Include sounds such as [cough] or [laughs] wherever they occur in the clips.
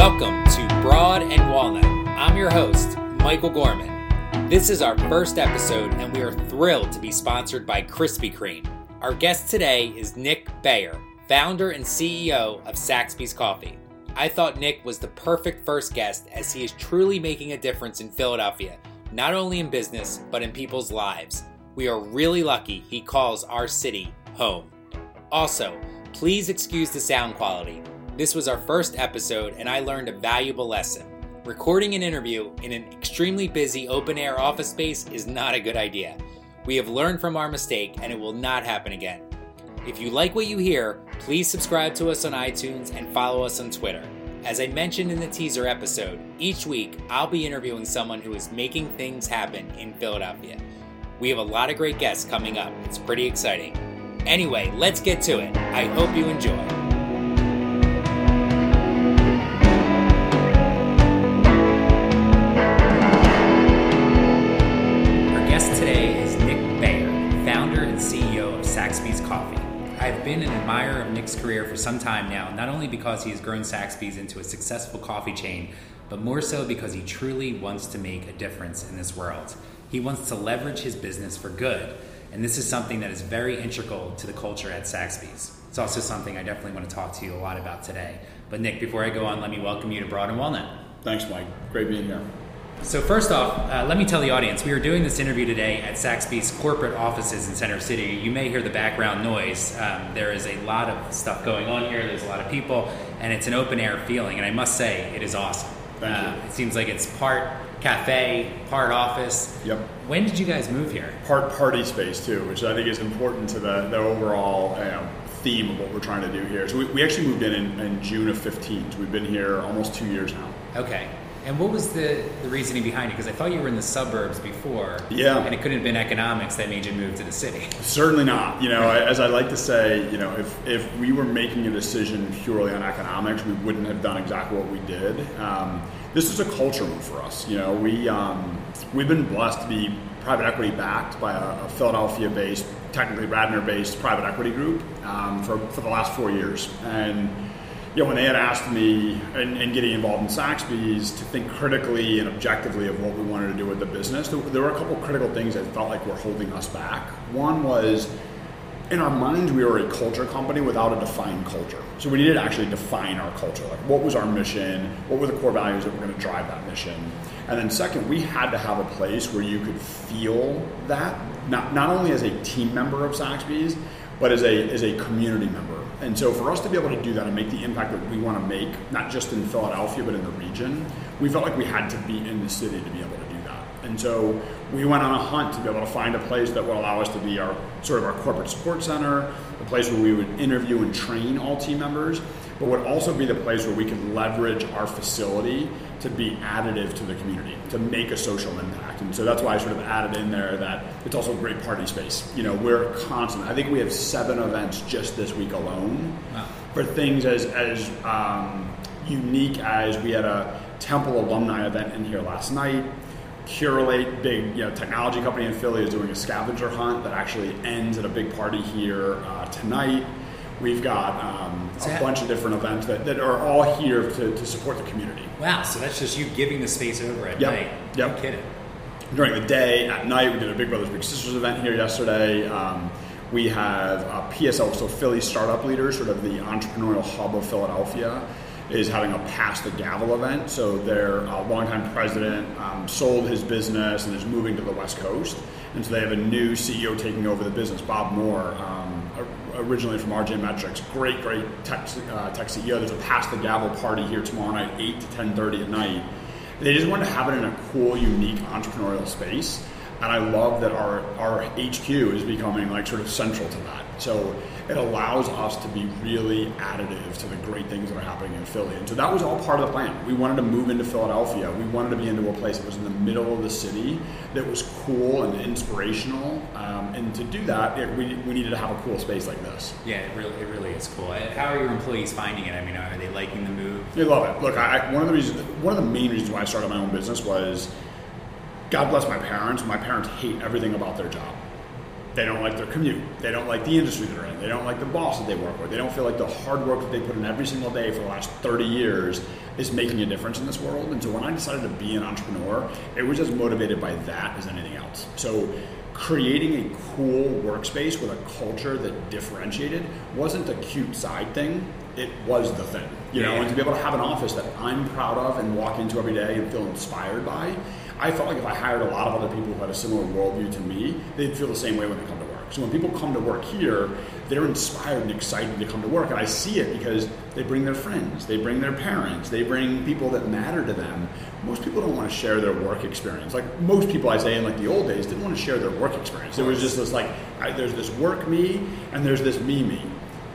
Welcome to Broad and Walnut. I'm your host, Michael Gorman. This is our first episode, and we are thrilled to be sponsored by Krispy Kreme. Our guest today is Nick Bayer, founder and CEO of Saxby's Coffee. I thought Nick was the perfect first guest as he is truly making a difference in Philadelphia, not only in business, but in people's lives. We are really lucky he calls our city home. Also, please excuse the sound quality. This was our first episode, and I learned a valuable lesson. Recording an interview in an extremely busy open air office space is not a good idea. We have learned from our mistake, and it will not happen again. If you like what you hear, please subscribe to us on iTunes and follow us on Twitter. As I mentioned in the teaser episode, each week I'll be interviewing someone who is making things happen in Philadelphia. We have a lot of great guests coming up. It's pretty exciting. Anyway, let's get to it. I hope you enjoy. Been an admirer of Nick's career for some time now, not only because he has grown Saxby's into a successful coffee chain, but more so because he truly wants to make a difference in this world. He wants to leverage his business for good, and this is something that is very integral to the culture at Saxby's. It's also something I definitely want to talk to you a lot about today. But Nick, before I go on, let me welcome you to Broad and Walnut. Thanks, Mike. Great being here. So first off, uh, let me tell the audience, we are doing this interview today at Saxby's corporate offices in Center City. You may hear the background noise. Um, there is a lot of stuff going on here. There's a lot of people, and it's an open air feeling. And I must say, it is awesome. Thank uh, you. It seems like it's part cafe, part office. Yep. When did you guys move here? Part party space too, which I think is important to the, the overall know, theme of what we're trying to do here. So we, we actually moved in, in in June of 15. So we've been here almost two years now. Okay. And what was the, the reasoning behind it? Because I thought you were in the suburbs before. Yeah. And it couldn't have been economics that made you move to the city. Certainly not. You know, as I like to say, you know, if, if we were making a decision purely on economics, we wouldn't have done exactly what we did. Um, this is a culture move for us. You know, we um, we've been blessed to be private equity backed by a, a Philadelphia-based, technically Radnor-based private equity group um, for for the last four years, and you know, when they had asked me and, and getting involved in Saxby's to think critically and objectively of what we wanted to do with the business, there, there were a couple critical things that felt like were holding us back. One was in our minds, we were a culture company without a defined culture. So we needed to actually define our culture. Like, what was our mission? What were the core values that were going to drive that mission? And then, second, we had to have a place where you could feel that, not, not only as a team member of Saxby's, but as a, as a community member. And so, for us to be able to do that and make the impact that we want to make, not just in Philadelphia, but in the region, we felt like we had to be in the city to be able to do that. And so we went on a hunt to be able to find a place that would allow us to be our sort of our corporate support center, a place where we would interview and train all team members, but would also be the place where we could leverage our facility to be additive to the community, to make a social impact. And so that's why I sort of added in there that it's also a great party space. You know, we're constant. I think we have seven events just this week alone Wow. for things as as um, unique as we had a Temple alumni event in here last night. Curalate, big you know technology company in Philly, is doing a scavenger hunt that actually ends at a big party here uh, tonight. We've got um, a bunch of different events that, that are all here to, to support the community. Wow, so that's just you giving the space over at Yep, night. yep. No kidding. during the day, at night. We did a Big Brothers Big Sisters event here yesterday. Um, we have a PSL, so Philly Startup Leaders, sort of the entrepreneurial hub of Philadelphia, is having a Pass the Gavel event. So their uh, longtime president um, sold his business and is moving to the West Coast. And so they have a new CEO taking over the business, Bob Moore, um, originally from RJ Metrics. Great, great tech, uh, tech CEO. There's a Pass the Gavel party here tomorrow night, 8 to 10.30 at night. They just wanted to have it in a cool, unique entrepreneurial space. And I love that our, our HQ is becoming like sort of central to that. So it allows us to be really additive to the great things that are happening in Philly. And so that was all part of the plan. We wanted to move into Philadelphia. We wanted to be into a place that was in the middle of the city that was cool and inspirational. Um, and to do that, it, we, we needed to have a cool space like this. Yeah, it really, it really is cool. How are your employees finding it? I mean, are they liking the move? They love it. Look, I- one of the reasons, one of the main reasons why I started my own business was, God bless my parents. My parents hate everything about their job. They don't like their commute. They don't like the industry they're in. They don't like the boss that they work with. They don't feel like the hard work that they put in every single day for the last 30 years is making a difference in this world. And so when I decided to be an entrepreneur, it was as motivated by that as anything else. So creating a cool workspace with a culture that differentiated wasn't a cute side thing. It was the thing, you know, and to be able to have an office that I'm proud of and walk into every day and feel inspired by, I felt like if I hired a lot of other people who had a similar worldview to me, they'd feel the same way when they come to work. So when people come to work here, they're inspired and excited to come to work, and I see it because they bring their friends, they bring their parents, they bring people that matter to them. Most people don't want to share their work experience. Like most people, I say in like the old days, didn't want to share their work experience. There was just this like, I, there's this work me and there's this me me.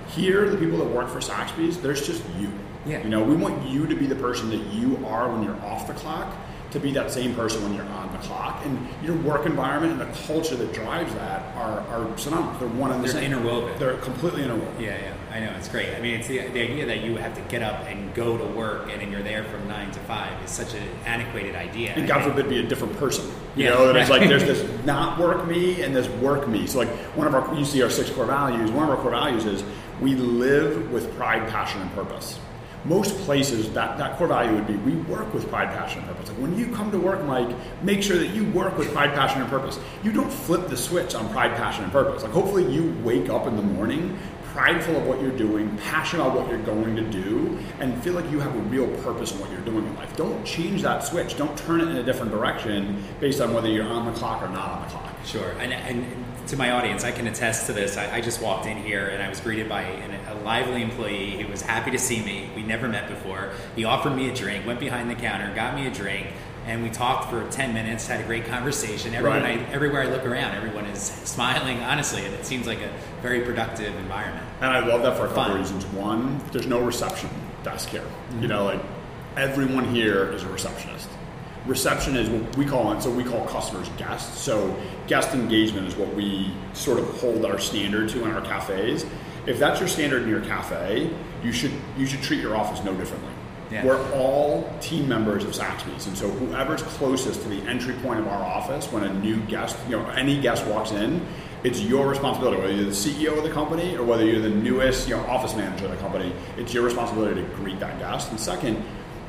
Here, the people that work for Saxby's, there's just you. Yeah. You know, we want you to be the person that you are when you're off the clock, to be that same person when you're on the clock. And your work environment and the culture that drives that are, are synonymous. They're one and the They're same. interwoven. They're completely interwoven. Yeah, yeah, I know it's great. I mean, it's the, the idea that you have to get up and go to work, and then you're there from nine to five is such an antiquated idea. And God forbid be a different person. You Yeah. know, that it's like there's this [laughs] not work me and this work me. So like one of our you see our six core values, one of our core values is we live with pride, passion, and purpose. Most places that, that core value would be we work with pride, passion, and purpose. Like when you come to work, Mike, make sure that you work with pride, passion, and purpose. You don't flip the switch on pride, passion, and purpose. Like hopefully you wake up in the morning prideful of what you're doing, passionate about what you're going to do, and feel like you have a real purpose in what you're doing in life. Don't change that switch. Don't turn it in a different direction based on whether you're on the clock or not on the clock. Sure, and, and to my audience, I can attest to this. I, I just walked in here and I was greeted by an, a lively employee who was happy to see me. We never met before. He offered me a drink, went behind the counter, got me a drink, and we talked for 10 minutes, had a great conversation. Everyone Right. I, everywhere I look around, everyone is [laughs] smiling, honestly, and it seems like a very productive environment. And I love that for a couple Fun. reasons. One, there's no reception desk here. You mm-hmm. know, like everyone here is a receptionist. Reception is what we call it, so we call customers guests. So guest engagement is what we sort of hold our standard to in our cafes. If that's your standard in your cafe, you should you should treat your office no differently. Yeah. We're all team members of Saxby's, and so whoever's closest to the entry point of our office when a new guest, you know, any guest walks in, it's your responsibility. Whether you're the CEO of the company or whether you're the newest, you know, office manager of the company, it's your responsibility to greet that guest. And second,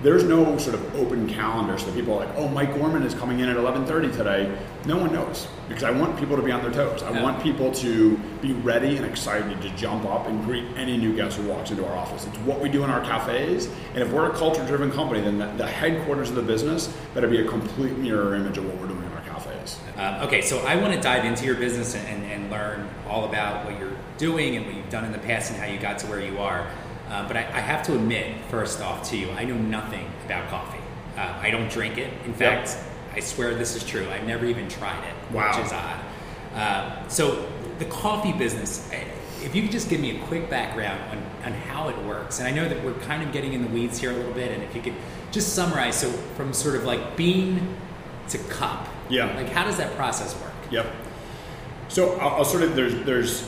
there's no sort of open calendar so that people are like, oh, Mike Gorman is coming in at 11:30 today. No one knows because I want people to be on their toes. I Yeah. want people to be ready and excited to jump up and greet any new guest who walks into our office. It's what we do in our cafes, and if we're a culture-driven company, then the, the headquarters of the business better be a complete mirror image of what we're doing in our cafes. Um, okay, so I want to dive into your business and, and, and learn all about what you're doing and what you've done in the past and how you got to where you are. Uh, but I, I have to admit, first off, to you, I know nothing about coffee. Uh, I don't drink it. In fact, I swear this is true. I've never even tried it, Wow. which is odd. Uh, so the coffee business, eh, if you could just give me a quick background on, on how it works, and I know that we're kind of getting in the weeds here a little bit, and if you could just summarize, so from sort of like bean to cup, Yeah. like how does that process work? Yep. So I'll, I'll sort of there's there's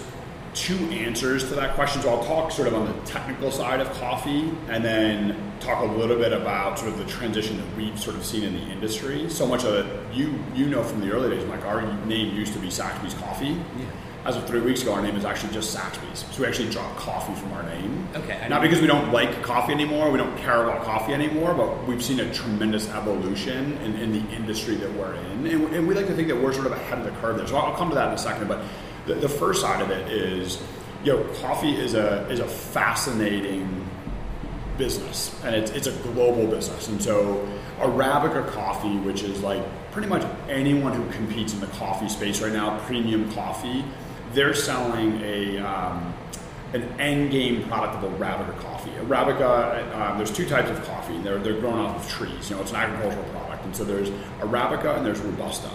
two answers to that question. So I'll talk sort of on the technical side of coffee, and then talk a little bit about sort of the transition that we've sort of seen in the industry. So much of it, you you know from the early days, like our name used to be Saxby's Coffee. Yeah. As of three weeks ago, our name is actually just Saxby's. So we actually dropped coffee from our name. Okay, Not because we don't like coffee anymore, we don't care about coffee anymore, but we've seen a tremendous evolution in, in the industry that we're in. And, and we like to think that we're sort of ahead of the curve there. So I'll come to that in a second. But the, the first side of it is, you know, coffee is a, is a fascinating business and it's, it's a global business. And so arabica coffee which is like pretty much anyone who competes in the coffee space right now premium coffee they're selling a um, an end game product of arabica coffee. Arabica um, there's two types of coffee they're, they're grown off of trees you know it's an agricultural product. And so there's arabica and there's robusta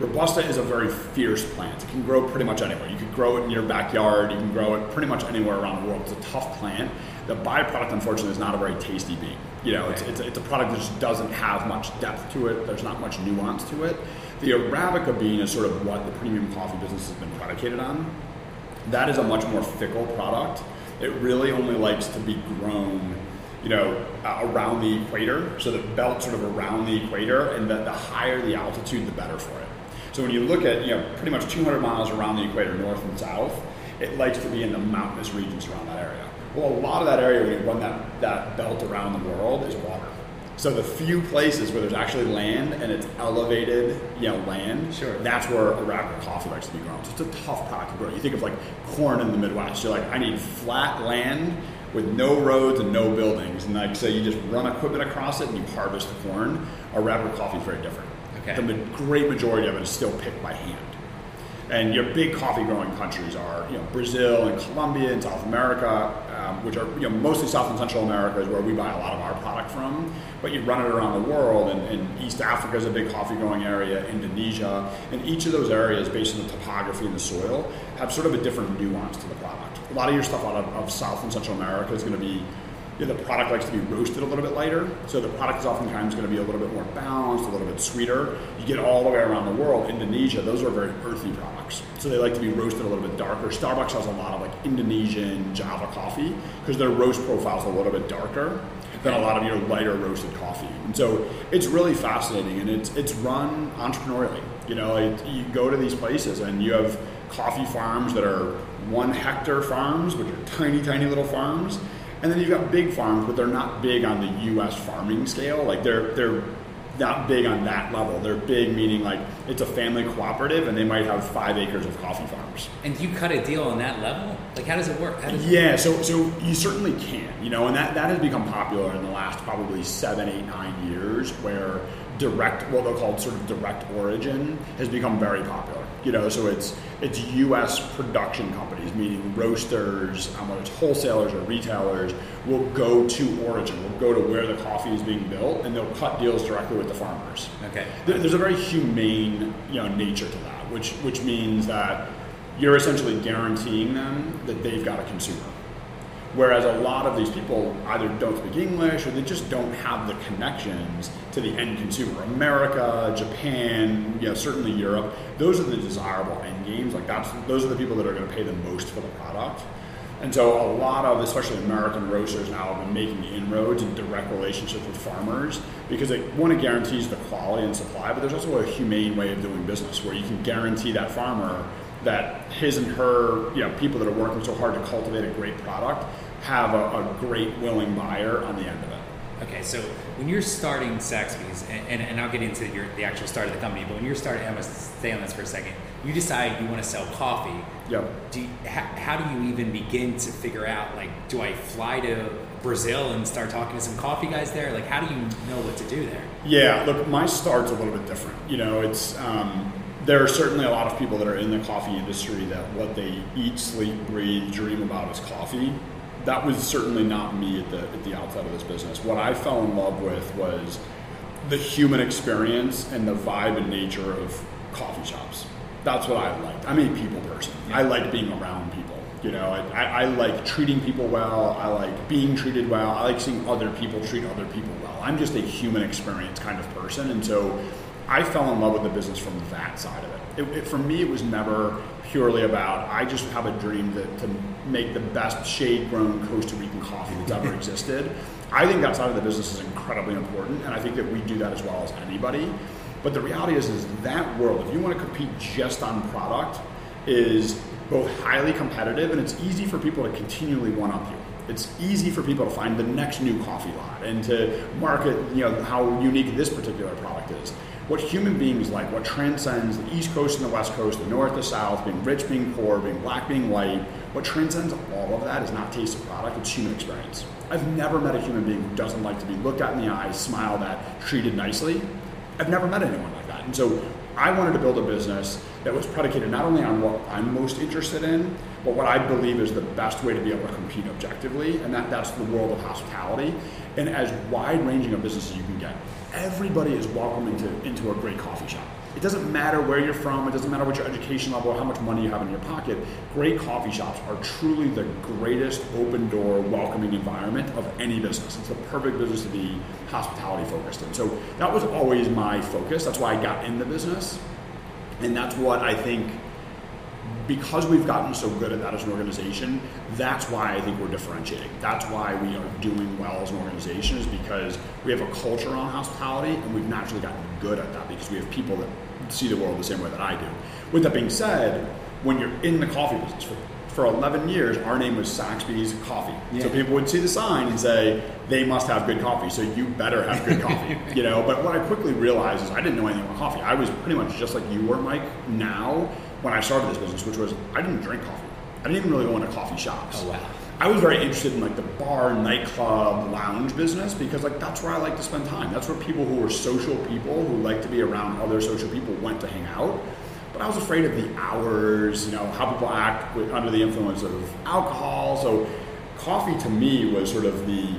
Robusta is a very fierce plant. It can grow pretty much anywhere. You could grow it in your backyard. You can grow it pretty much anywhere around the world. It's a tough plant. The byproduct, unfortunately, is not a very tasty bean. You know, it's, it's, it's a product that just doesn't have much depth to it. There's not much nuance to it. The Arabica bean is sort of what the premium coffee business has been predicated on. That is a much more fickle product. It really only likes to be grown, you know, uh, around the equator. So the belt sort of around the equator, and that the higher the altitude, the better for it. So when you look at you know pretty much 200 miles around the equator, north and south, it likes to be in the mountainous regions around that area. Well, a lot of that area when you run that, that belt around the world is water. So the few places where there's actually land and it's elevated, you know, land, Sure. that's where Arabica coffee likes to be grown. So it's a tough product to grow. You think of like corn in the Midwest. You're like, I need flat land with no roads and no buildings, and like so you just run equipment across it and you harvest the corn. Arabica coffee is very different. Okay. The ma- great majority of it is still picked by hand. And your big coffee growing countries are, you know, Brazil and Colombia and South America, um, which are, you know, mostly South and Central America is where we buy a lot of our product from. But you run it around the world, and, and East Africa is a big coffee growing area, Indonesia, and each of those areas, based on the topography and the soil, have sort of a different nuance to the product. A lot of your stuff out of, of South and Central America is going to be know, the product likes to be roasted a little bit lighter, so the product is oftentimes going to be a little bit more balanced, a little bit sweeter. You get all the way around the world, Indonesia, those are very earthy products. So they like to be roasted a little bit darker. Starbucks has a lot of like Indonesian Java coffee because their roast profile is a little bit darker than a lot of your lighter roasted coffee. And so it's really fascinating and it's, it's run entrepreneurially. You know, it, you go to these places and you have coffee farms that are one hectare farms, which are tiny, tiny little farms. And then you've got big farms, but they're not big on the U.S. farming scale. Like they're they're not big on that level. They're big meaning like it's a family cooperative, and they might have five acres of coffee farms. And do you cut a deal on that level? Like, how does it work? Does Yeah, so so you certainly can, you know, and that, that has become popular in the last probably seven, eight, nine years, where direct, what they'll call sort of direct origin, has become very popular. You know, so it's it's U.S. production companies, meaning roasters, um, whether it's wholesalers or retailers, will go to origin, will go to where the coffee is being built, and they'll cut deals directly with the farmers. Okay. There's a very humane, you know, nature to that, which which means that you're essentially guaranteeing them that they've got a consumer. Whereas a lot of these people either don't speak English or they just don't have the connections to the end consumer. America, Japan, you know, certainly Europe, those are the desirable end games. Like that's those are the people that are going to pay the most for the product. And so a lot of, especially American roasters now have been making inroads in direct relationships with farmers because it, one, it guarantees the quality and supply, but there's also a humane way of doing business where you can guarantee that farmer that his and her, you know, people that are working so hard to cultivate a great product have a, a great willing buyer on the end of it. Okay, so when you're starting Saxby's, and, and, and I'll get into your, the actual start of the company, but when you're starting, I'm going to stay on this for a second. You decide you want to sell coffee. Yep. Do you, how, how do you even begin to figure out, like, do I fly to Brazil and start talking to some coffee guys there? Like, how do you know what to do there? Yeah, look, my start's a little bit different. You know, it's um, there are certainly a lot of people that are in the coffee industry that what they eat, sleep, breathe, dream about is coffee. That was certainly not me at the at the outset of this business. What I fell in love with was the human experience and the vibe and nature of coffee shops. That's what I liked. I'm a people person. I like being around people. You know, I, I, I like treating people well. I like being treated well. I like seeing other people treat other people well. I'm just a human experience kind of person, and so I fell in love with the business from that side of it. It, it for me, it was never purely about I just have a dream that, to make the best shade-grown Costa Rican coffee that's ever [laughs] existed. I think that side of the business is incredibly important, and I think that we do that as well as anybody. But the reality is, is that world, if you want to compete just on product, is both highly competitive and it's easy for people to continually one up you. It's easy for people to find the next new coffee lot and to market, you know, how unique this particular product is. What human beings like, what transcends the East Coast and the West Coast, the North the South, being rich, being poor, being black, being white, what transcends all of that is not taste of product, it's human experience. I've never met a human being who doesn't like to be looked at in the eye, smiled at, treated nicely. I've never met anyone like that. And so I wanted to build a business that was predicated not only on what I'm most interested in, but what I believe is the best way to be able to compete objectively, and that, that's the world of hospitality, and as wide ranging a business as you can get. Everybody is welcome into, into a great coffee shop. It doesn't matter where you're from, it doesn't matter what your education level or how much money you have in your pocket. Great coffee shops are truly the greatest open door, welcoming environment of any business. It's the perfect business to be hospitality focused in. So that was always my focus. That's why I got in the business. And that's what I think, because we've gotten so good at that as an organization, that's why I think we're differentiating. That's why we are doing well as an organization, is because we have a culture on hospitality and we've naturally gotten good at that because we have people that see the world the same way that I do. With that being said, when you're in the coffee business for, for 11 years, our name was Saxby's Coffee. Yeah. So people would see the sign and say, they must have good coffee, so you better have good coffee. [laughs] you know, but what I quickly realized is I didn't know anything about coffee. I was pretty much just like you were, Mike, now when I started this business, which was I didn't drink coffee. I didn't even really go into coffee shops. Oh, wow. I was very interested in like the bar, nightclub, lounge business because like that's where I like to spend time. That's where people who are social people who like to be around other social people went to hang out. But I was afraid of the hours, you know, how people act with, under the influence of alcohol. So coffee to me was sort of the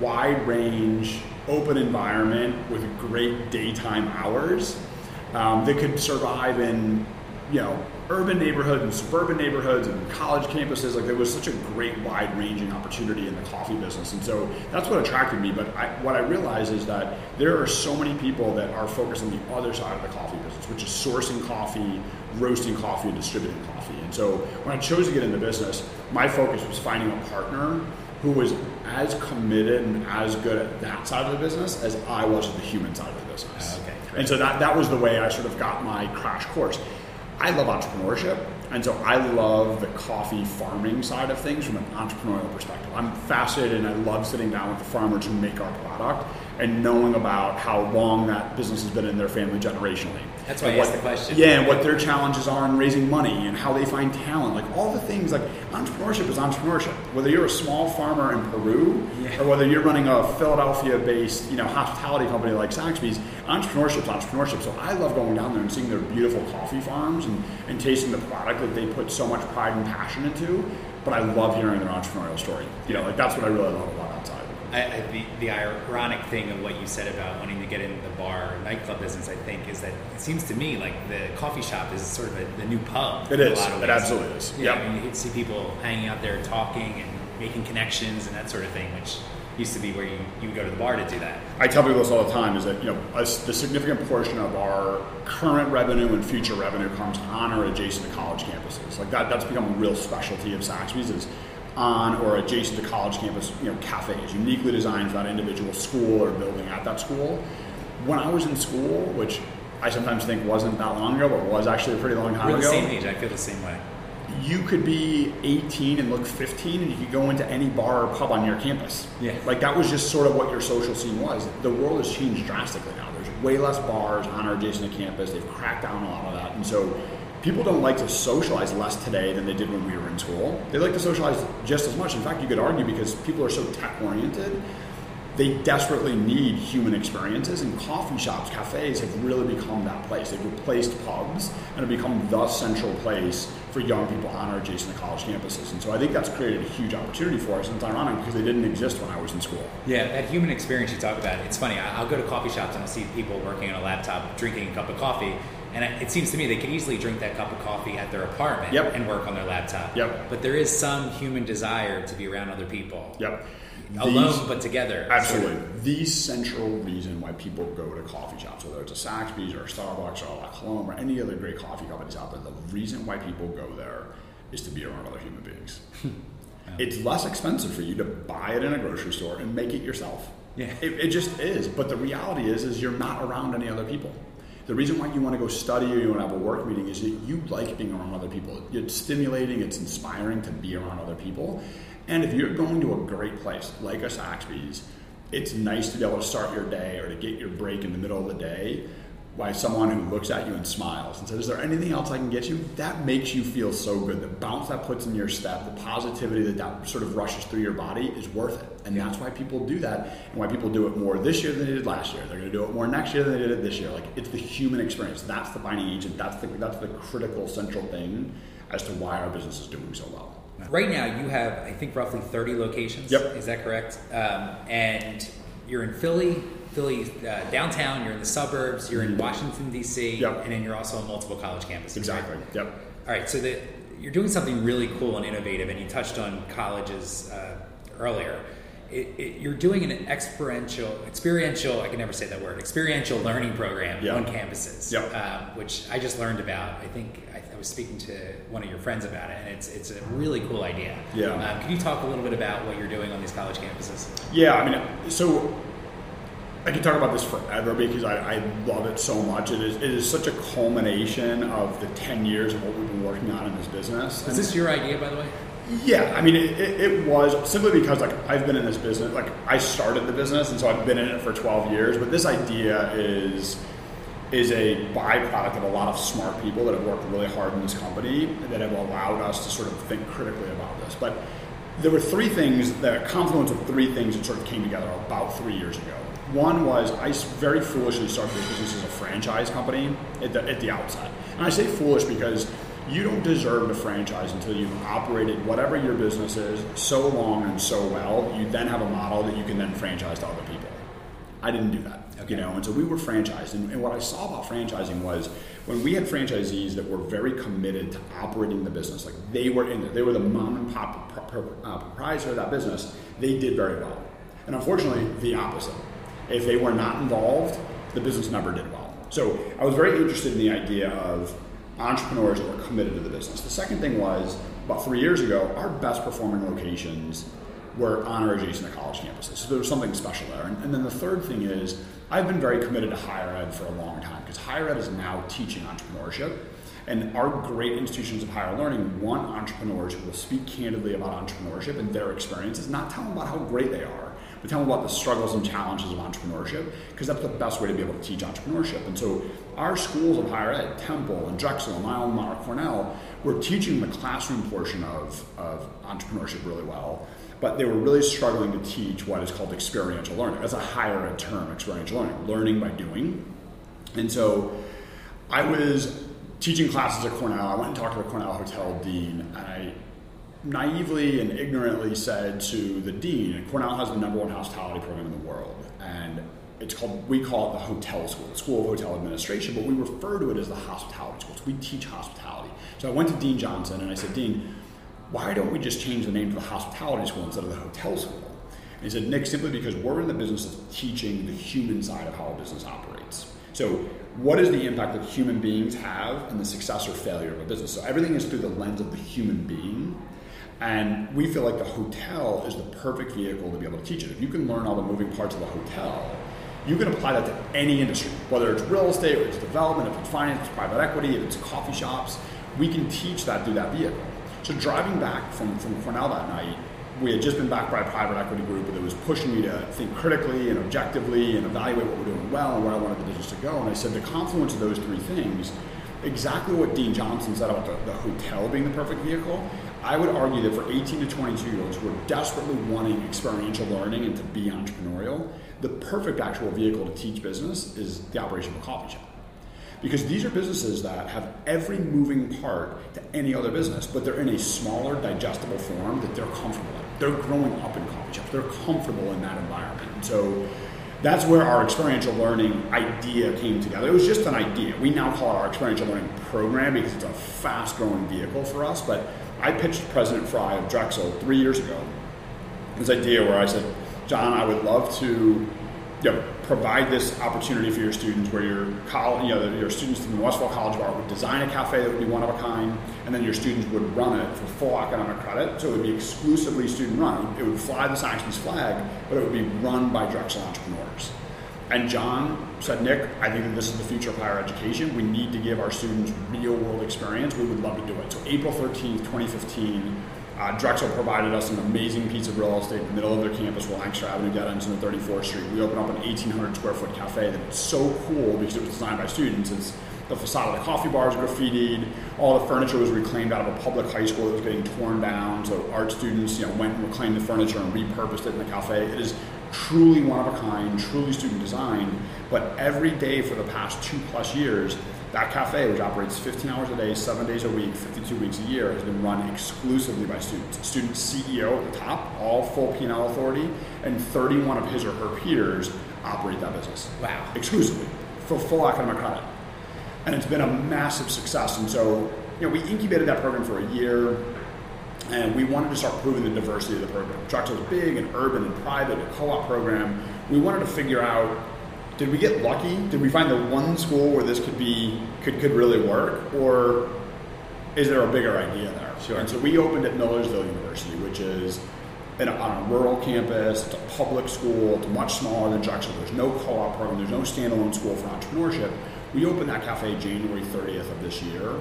wide range, open environment with great daytime hours um, that could survive in, you know, urban neighborhoods and suburban neighborhoods and college campuses. Like there was such a great wide ranging opportunity in the coffee business, and so that's what attracted me. But I, what I realize is that there are so many people that are focused on the other side of the coffee business, which is sourcing coffee, roasting coffee, and distributing coffee. And so when I chose to get into business, my focus was finding a partner who was as committed and as good at that side of the business as I was at the human side of the business. Okay. And so that, that was the way I sort of got my crash course. I love entrepreneurship, and so I love the coffee farming side of things from an entrepreneurial perspective. I'm fascinated and I love sitting down with the farmers who make our product and knowing about how long that business has been in their family generationally. That's why I asked the question. Yeah, and what their challenges are in raising money and how they find talent. Like all the things, like entrepreneurship is entrepreneurship. Whether you're a small farmer in Peru Yeah. or whether you're running a Philadelphia-based, you know, hospitality company like Saxby's, entrepreneurship is entrepreneurship. So I love going down there and seeing their beautiful coffee farms and, and tasting the product that they put so much pride and passion into. But I love hearing their entrepreneurial story. You know, like that's what I really love about. I, I, the, the ironic thing of what you said about wanting to get into the bar nightclub business, I think, is that it seems to me like the coffee shop is sort of a, the new pub. It in a lot of It absolutely is. Yeah, Yep. I mean, you see people hanging out there talking and making connections and that sort of thing, which used to be where you, you would go to the bar to do that. I tell people this all the time is that you know a, the significant portion of our current revenue and future revenue comes on or adjacent to college campuses. Like that, that's become a real specialty of Saxby's is on or adjacent to college campus, you know, cafes uniquely designed for that individual school or building at that school. When I was in school, which I sometimes think wasn't that long ago, but was actually a pretty long time We're the ago same age. I feel the same way. you could be 18 and look 15 and you could go into any bar or pub on your campus. Yeah. Like that was just sort of what your social scene was. The world has changed drastically now. There's way less bars on or adjacent to campus. They've cracked down a lot of that. And so people don't like to socialize less today than they did when we were in school. They like to socialize just as much. In fact, you could argue because people are so tech oriented, they desperately need human experiences, and coffee shops, cafes have really become that place. They've replaced pubs and have become the central place for young people on or adjacent college campuses. And so I think that's created a huge opportunity for us, and it's ironic because they didn't exist when I was in school. Yeah, that human experience you talk about. It's funny. I'll go to coffee shops and I'll see people working on a laptop, drinking a cup of coffee, and it seems to me they could easily drink that cup of coffee at their apartment Yep. and work on their laptop. Yep. But there is some human desire to be around other people. Yep. Alone These- but together. Absolutely. The central reason why people go to coffee shops, whether it's a Saxby's or a Starbucks or a La Colombe or any other great coffee companies out there, the reason why people go there is to be around other human beings. [laughs] [laughs] It's less expensive for you to buy it in a grocery store and make it yourself. Yeah. It, it just is. But the reality is, is you're not around any other people. The reason why you want to go study or you want to have a work meeting is that you like being around other people. It's stimulating, it's inspiring to be around other people. And if you're going to a great place like a Saxby's, it's nice to be able to start your day or to get your break in the middle of the day by someone who looks at you and smiles and says, Is there anything else I can get you? That makes you feel so good. The bounce that puts in your step, the positivity that that sort of rushes through your body is worth it. And that's why people do that and why people do it more this year than they did last year. They're going to do it more next year than they did it this year. Like it's the human experience. That's the binding agent. That's the, that's the critical central thing as to why our business is doing so well. Right now, you have, I think, roughly 30 locations. Yep. Is that correct? Um, and you're in Philly, Philly uh, downtown, you're in the suburbs, you're in Washington, D.C., Yep. and then you're also on multiple college campuses. Exactly. right? Yep. All right, so the, you're doing something really cool and innovative, and you touched on colleges uh, earlier. It, it, you're doing an experiential, experiential, I can never say that word, experiential learning program Yeah. on campuses, Yep. um, which I just learned about. I think I, I was speaking to one of your friends about it, and it's, it's a really cool idea. Yeah. Um, can you talk a little bit about what you're doing on these college campuses? Yeah, I mean, so I can talk about this forever because I, I, love it so much. It is, it is such a culmination of the 10 years of what we've been working on in this business. Is this your idea, by the way? Yeah, I mean, it, it, it, was simply because like I've been in this business, like I started the business, and so I've been in it for 12 years. But this idea is is a byproduct of a lot of smart people that have worked really hard in this company that have allowed us to sort of think critically about this. But there were three things, the confluence of three things that sort of came together about three years ago. One was I very foolishly started this business as a franchise company at the, at the outset. And I say foolish because you don't deserve to franchise until you've operated whatever your business is so long and so well, you then have a model that you can then franchise to other people. I didn't do that. Okay. You know, and so we were franchised. And, and what I saw about franchising was when we had franchisees that were very committed to operating the business, like they were in there, they were the mom and pop uh, proprietor of that business, they did very well. And unfortunately, the opposite. If they were not involved, the business never did well. So I was very interested in the idea of entrepreneurs that were committed to the business. The second thing was about three years ago, our best performing locations were on or adjacent to college campuses. So there was something special there. And, and, then the third thing is, I've been very committed to higher ed for a long time because higher ed is now teaching entrepreneurship. And our great institutions of higher learning want entrepreneurs who will speak candidly about entrepreneurship and their experiences, not tell them about how great they are, but tell them about the struggles and challenges of entrepreneurship, because that's the best way to be able to teach entrepreneurship. And so our schools of higher ed, Temple and Drexel and my alma mater, Cornell, were teaching the classroom portion of, of entrepreneurship really well but they were really struggling to teach what is called experiential learning. That's a higher ed term, experiential learning, learning by doing. And so I was teaching classes at Cornell. I went and talked to the Cornell Hotel dean, and I naively and ignorantly said to the dean, Cornell has the number one hospitality program in the world, and it's called we call it the hotel school, the School of Hotel Administration, but we refer to it as the hospitality school. So we teach hospitality. So I went to Dean Johnson and I said, Dean, why don't we just change the name to the hospitality school instead of the hotel school? And he said, Nick, simply because we're in the business of teaching the human side of how a business operates. So, what is the impact that human beings have in the success or failure of a business? So, everything is through the lens of the human being. And we feel like the hotel is the perfect vehicle to be able to teach it. If you can learn all the moving parts of the hotel, you can apply that to any industry, whether it's real estate, or it's development, if it's finance, it's private equity, if it's coffee shops. We can teach that through that vehicle. So driving back from, from Cornell that night, we had just been backed by a private equity group that was pushing me to think critically and objectively and evaluate what we're doing well and where I wanted the business to go. And I said the confluence of those three things, exactly what Dean Johnson said about the, the hotel being the perfect vehicle, I would argue that for 18 to 22 year olds who are desperately wanting experiential learning and to be entrepreneurial, the perfect actual vehicle to teach business is the operation of a coffee shop because these are businesses that have every moving part to any other business, but they're in a smaller, digestible form that they're comfortable in. They're growing up in coffee shops. They're comfortable in that environment. And so that's where our experiential learning idea came together. It was just an idea. We now call it our experiential learning program because it's a fast growing vehicle for us. But I pitched President Fry of Drexel three years ago this idea where I said, John, I would love to you know, provide this opportunity for your students where your college, you know, your students from Westphal College of Art would design a cafe that would be one of a kind, and then your students would run it for full academic credit. So it would be exclusively student run. It would fly the Saxby's flag, but it would be run by Drexel entrepreneurs. And John said, Nick, I think that this is the future of higher education. We need to give our students real world experience. We would love to do it. So April 13th, 2015, uh, Drexel provided us an amazing piece of real estate in the middle of their campus where Lancaster Avenue ends on 34th Street. We opened up an 1,800 square foot cafe that's so cool because it was designed by students. It's the facade of the coffee bar is graffitied. All the furniture was reclaimed out of a public high school that was getting torn down. So art students, you know, went and reclaimed the furniture and repurposed it in the cafe. It is truly one of a kind, truly student designed. But every day for the past two plus years, that cafe, which operates 15 hours a day, seven days a week, 52 weeks a year, has been run exclusively by students. Student CEO at the top, all full P&L authority, and 31 of his or her peers operate that business. Wow. Exclusively for full academic credit. And it's been a massive success. And so, you know, we incubated that program for a year and we wanted to start proving the diversity of the program. Drexel is big and urban and private, a co-op program. We wanted to figure out did we get lucky? Did we find the one school where this could be could could really work, or is there a bigger idea there? Sure. And so we opened at Millersville University, which is in a, on a rural campus. It's a public school. It's much smaller than Drexel. There's no co-op program. There's no standalone school for entrepreneurship. We opened that cafe January 30th of this year,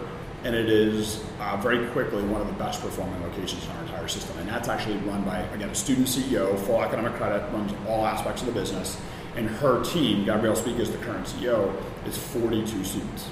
and it is uh, very quickly one of the best performing locations in our entire system. And that's actually run by again a student CEO, full academic credit, runs all aspects of the business, and her team, Gabrielle Speak is the current CEO, is 42 students.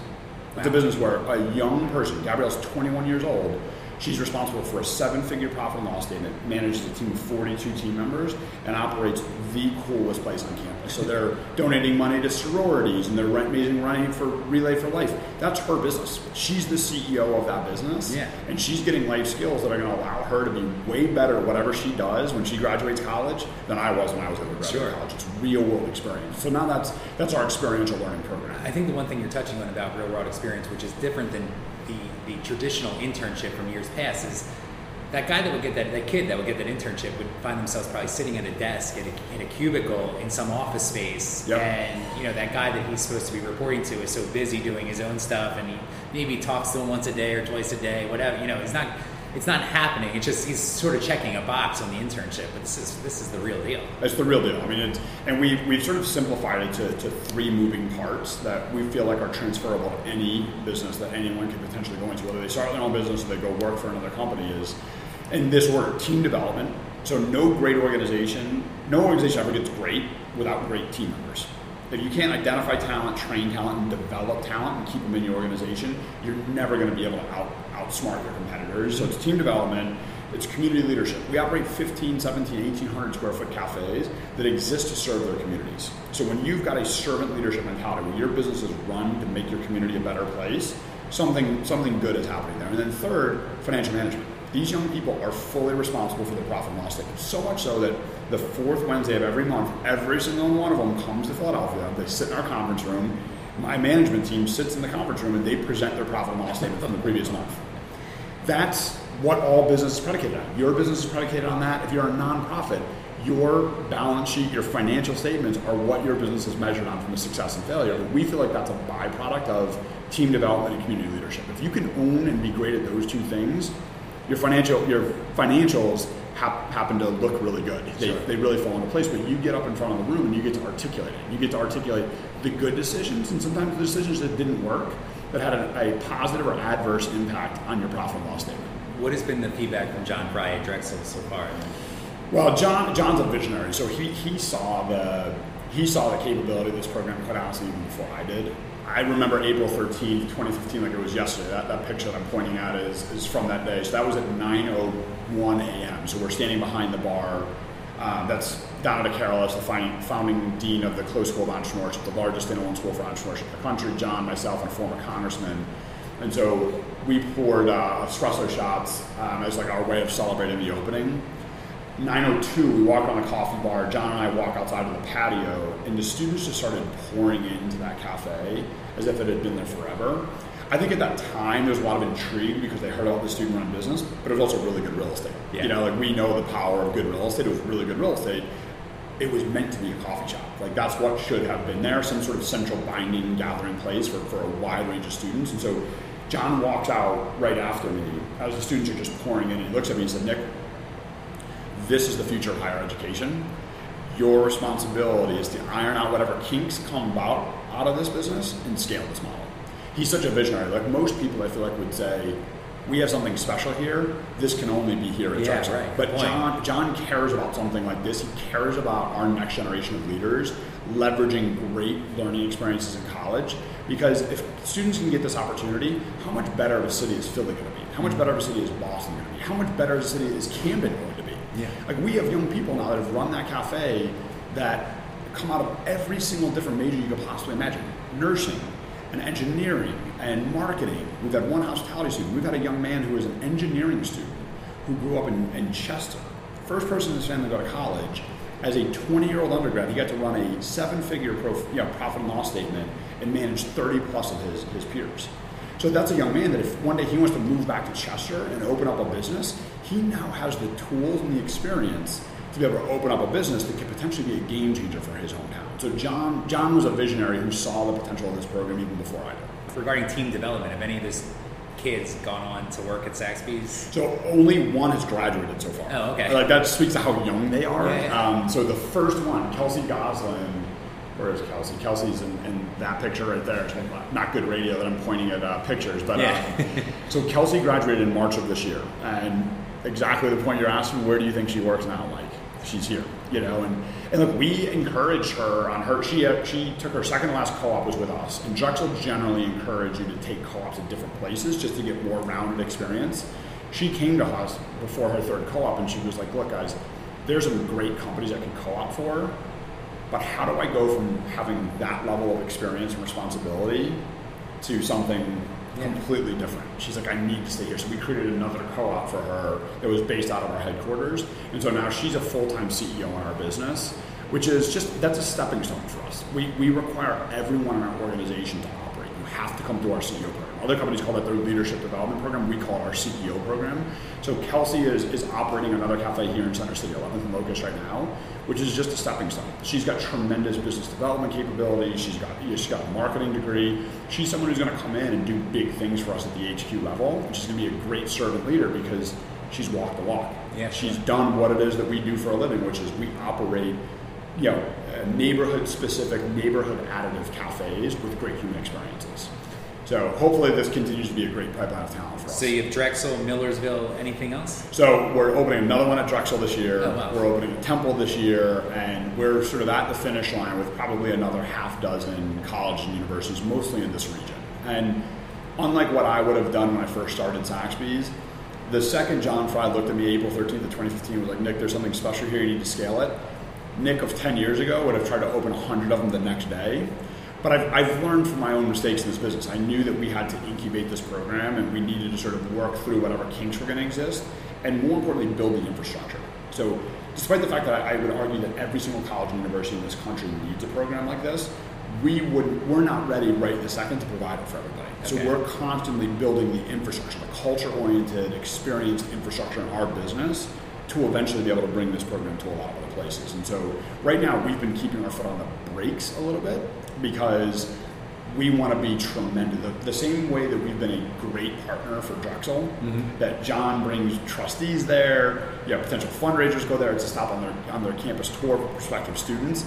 It's a business where a young person, Gabrielle's 21 years old, She's responsible for a seven figure profit and loss statement, manages a team of 42 team members, and operates the coolest place on campus. So they're donating money to sororities and they're raising money for Relay for Life. That's her business. She's the CEO of that business. Yeah. And she's getting life skills that are going to allow her to be way better at whatever she does when she graduates college than I was when I was at graduate Sure. college. It's real world experience. So now that's that's our experiential learning program. I think the one thing you're touching on about real world experience, which is different than the, the traditional internship from years past, is that guy that would get that, that kid that would get that internship would find themselves probably sitting at a desk in a, in a cubicle in some office space. Yep. And, you know, that guy that he's supposed to be reporting to is so busy doing his own stuff and he maybe talks to him once a day or twice a day, whatever. You know, it's not. It's not happening. It's just he's sort of checking a box on the internship. But this is this is the real deal. It's the real deal. I mean, it's, and we we've sort of simplified it to, to three moving parts that we feel like are transferable to any business that anyone could potentially go into, whether they start their own business or they go work for another company. Is in this order: team development. So no great organization, no organization ever gets great without great team members. If you can't identify talent, train talent, and develop talent and keep them in your organization, you're never going to be able to out, outsmart your competitors. So it's team development, it's community leadership. We operate 15, 17, 1800 square foot cafes that exist to serve their communities. So when you've got a servant leadership mentality, where your business is run to make your community a better place, something, something good is happening there. And then third, financial management. These young people are fully responsible for the profit and loss statement. So much so that the fourth Wednesday of every month, every single one of them comes to Philadelphia. They sit in our conference room. My management team sits in the conference room and they present their profit and loss statement from the previous month. That's what all business is predicated on. Your business is predicated on that. If you're a nonprofit, your balance sheet, your financial statements are what your business is measured on from the success and failure. But we feel like that's a byproduct of team development and community leadership. If you can own and be great at those two things, your financial your financials hap, happen to look really good. They, Sure. they really fall into place. But you get up in front of the room and you get to articulate it. You get to articulate the good decisions and sometimes the decisions that didn't work that had a, a positive or adverse impact on your profit and loss statement. What has been the feedback from John Fry at Drexel so far? Well, John John's a visionary, so he, he saw the he saw the capability of this program quite honestly even before I did. I remember April 13th, 2015, like it was yesterday. That, that picture that I'm pointing at is, is from that day. So that was at 9.01 a.m. So we're standing behind the bar. Uh, that's Donna DeCarolis, the founding dean of the Close School of Entrepreneurship, the largest standalone school for entrepreneurship in the country. John, myself, and a former congressman. And so we poured uh, espresso shots um, as like our way of celebrating the opening. 902, we walk on a coffee bar. John and I walk outside to the patio, and the students just started pouring into that cafe as if it had been there forever. I think at that time there was a lot of intrigue because they heard about the student-run business, but it was also really good real estate. Yeah. You know, like we know the power of good real estate. It was really good real estate. It was meant to be a coffee shop. Like that's what should have been there, some sort of central binding gathering place for, for a wide range of students. And so John walks out right after me as the students are just pouring in. And he looks at me and said, Nick, this is the future of higher education. Your responsibility is to iron out whatever kinks come about out of this business and scale this model. He's such a visionary. Like most people, I feel like would say, we have something special here. This can only be here at Yeah, right. But. John, John cares about something like this. He cares about our next generation of leaders leveraging great learning experiences in college. Because if students can get this opportunity, how much better of a city is Philly going to be? How much better of a city is Boston going to be? How much better of a city is Camden going to be? Yeah. Like we have young people now that have run that cafe that come out of every single different major you could possibly imagine. Nursing and engineering and marketing. We've had one hospitality student. We've had a young man who is an engineering student who grew up in, in Chester. First person in his family to go to college. As a 20 year old undergrad, he got to run a seven figure prof, you know, profit and loss statement and manage 30 plus of his, his peers. So that's a young man that if one day he wants to move back to Chester and open up a business, he now has the tools and the experience to be able to open up a business that could potentially be a game changer for his hometown. So John, John was a visionary who saw the potential of this program even before I did. Regarding team development, have any of his kids gone on to work at Saxby's? So only one has graduated so far. Oh, okay. Like that speaks to how young they are. Yeah, yeah. Um, so the first one, Kelsey Goslin. Where is Kelsey? Kelsey's in, in that picture right there. Not good radio that I'm pointing at uh, pictures, but Yeah. uh, so Kelsey graduated in March of this year, and exactly the point you're asking. Where do you think she works now? Like she's here, you know. And and look, we encouraged her on her. She uh, she took her second last co-op was with us, and Drexel generally encourage you to take co-ops at different places just to get more rounded experience. She came to us before her third co-op, and she was like, "Look, guys, there's some great companies I can co-op for." But how do I go from having that level of experience and responsibility to something. Completely different? She's like, I need to stay here. So we created another co-op for her that was based out of our headquarters. And so now she's a full-time CEO in our business, which is just, that's a stepping stone for us. We, we require everyone in our organization to operate. You have to come through our CEO program. Other companies call that their leadership development program. We call it our CEO program. So Kelsey is, is operating another cafe here in Center City, 11th and Locust right now, which is just a stepping stone. She's got tremendous business development capabilities. She's got she's got a marketing degree. She's someone who's going to come in and do big things for us at the HQ level, which is going to be a great servant leader because she's walked the walk. Yeah, she's sure. done what it is that we do for a living, which is we operate, you know, neighborhood specific, neighborhood additive cafes with great human experiences. So hopefully this continues to be a great pipeline of talent for us. So you have Drexel, Millersville, anything else? So we're opening another one at Drexel this year. Oh, wow. We're opening a Temple this year, and we're sort of at the finish line with probably another half dozen colleges and universities, mostly in this region. And unlike what I would have done when I first started Saxby's, the second John Fry looked at me April 13th of 2015 was like, Nick, there's something special here. You need to scale it. Nick of 10 years ago would have tried to open 100 of them the next day. But I've, I've learned from my own mistakes in this business. I knew that we had to incubate this program and we needed to sort of work through whatever kinks were going to exist and more importantly, build the infrastructure. So, despite the fact that I, I would argue that every single college and university in this country needs a program like this, we would, we're not ready right this second to provide it for everybody. So, we're constantly building the infrastructure, the culture oriented, experienced infrastructure in our business to eventually be able to bring this program to a lot of other places. And so right now we've been keeping our foot on the brakes a little bit because we want to be tremendous. The, the same way that we've been a great partner for Drexel, mm-hmm. that John brings trustees there, you have potential fundraisers go there to stop on their on their campus tour for prospective students.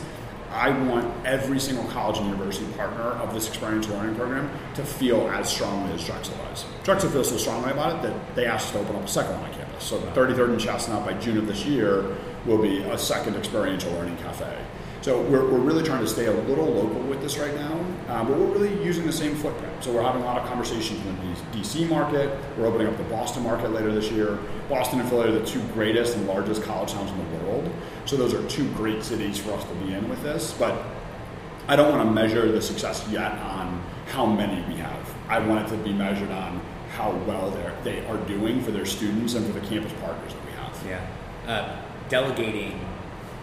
I want every single college and university partner of this experiential learning program to feel as strongly as Drexel does. Drexel feels so strongly about it that they asked us to open up a second one on campus. So 33rd and Chestnut by June of this year will be a second experiential learning cafe. So we're, we're really trying to stay a little local with this right now, um, but we're really using the same footprint. So we're having a lot of conversations in the DC market. We're opening up the Boston market later this year. Boston and Philly are the two greatest and largest college towns in the world. So those are two great cities for us to be in with this. But I don't want to measure the success yet on how many we have. I want it to be measured on how well they're, they are doing for their students and for the campus partners that we have. Yeah. Uh, delegating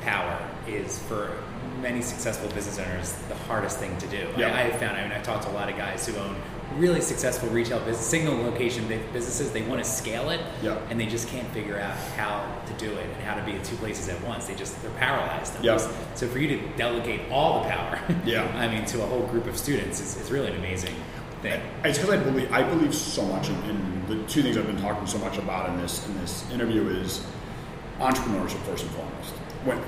power is for many successful business owners the hardest thing to do. Yeah. I, I have found, I mean, I've talked to a lot of guys who own really successful retail business, single location businesses. They want to scale it, Yeah. and they just can't figure out how to do it and how to be at two places at once. They just they're paralyzed. Yeah. So for you to delegate all the power, Yeah. [laughs] I mean, to a whole group of students is, is really an amazing thing. It's because I believe I believe so much in, in the two things I've been talking so much about in this in this interview is entrepreneurship first and foremost. When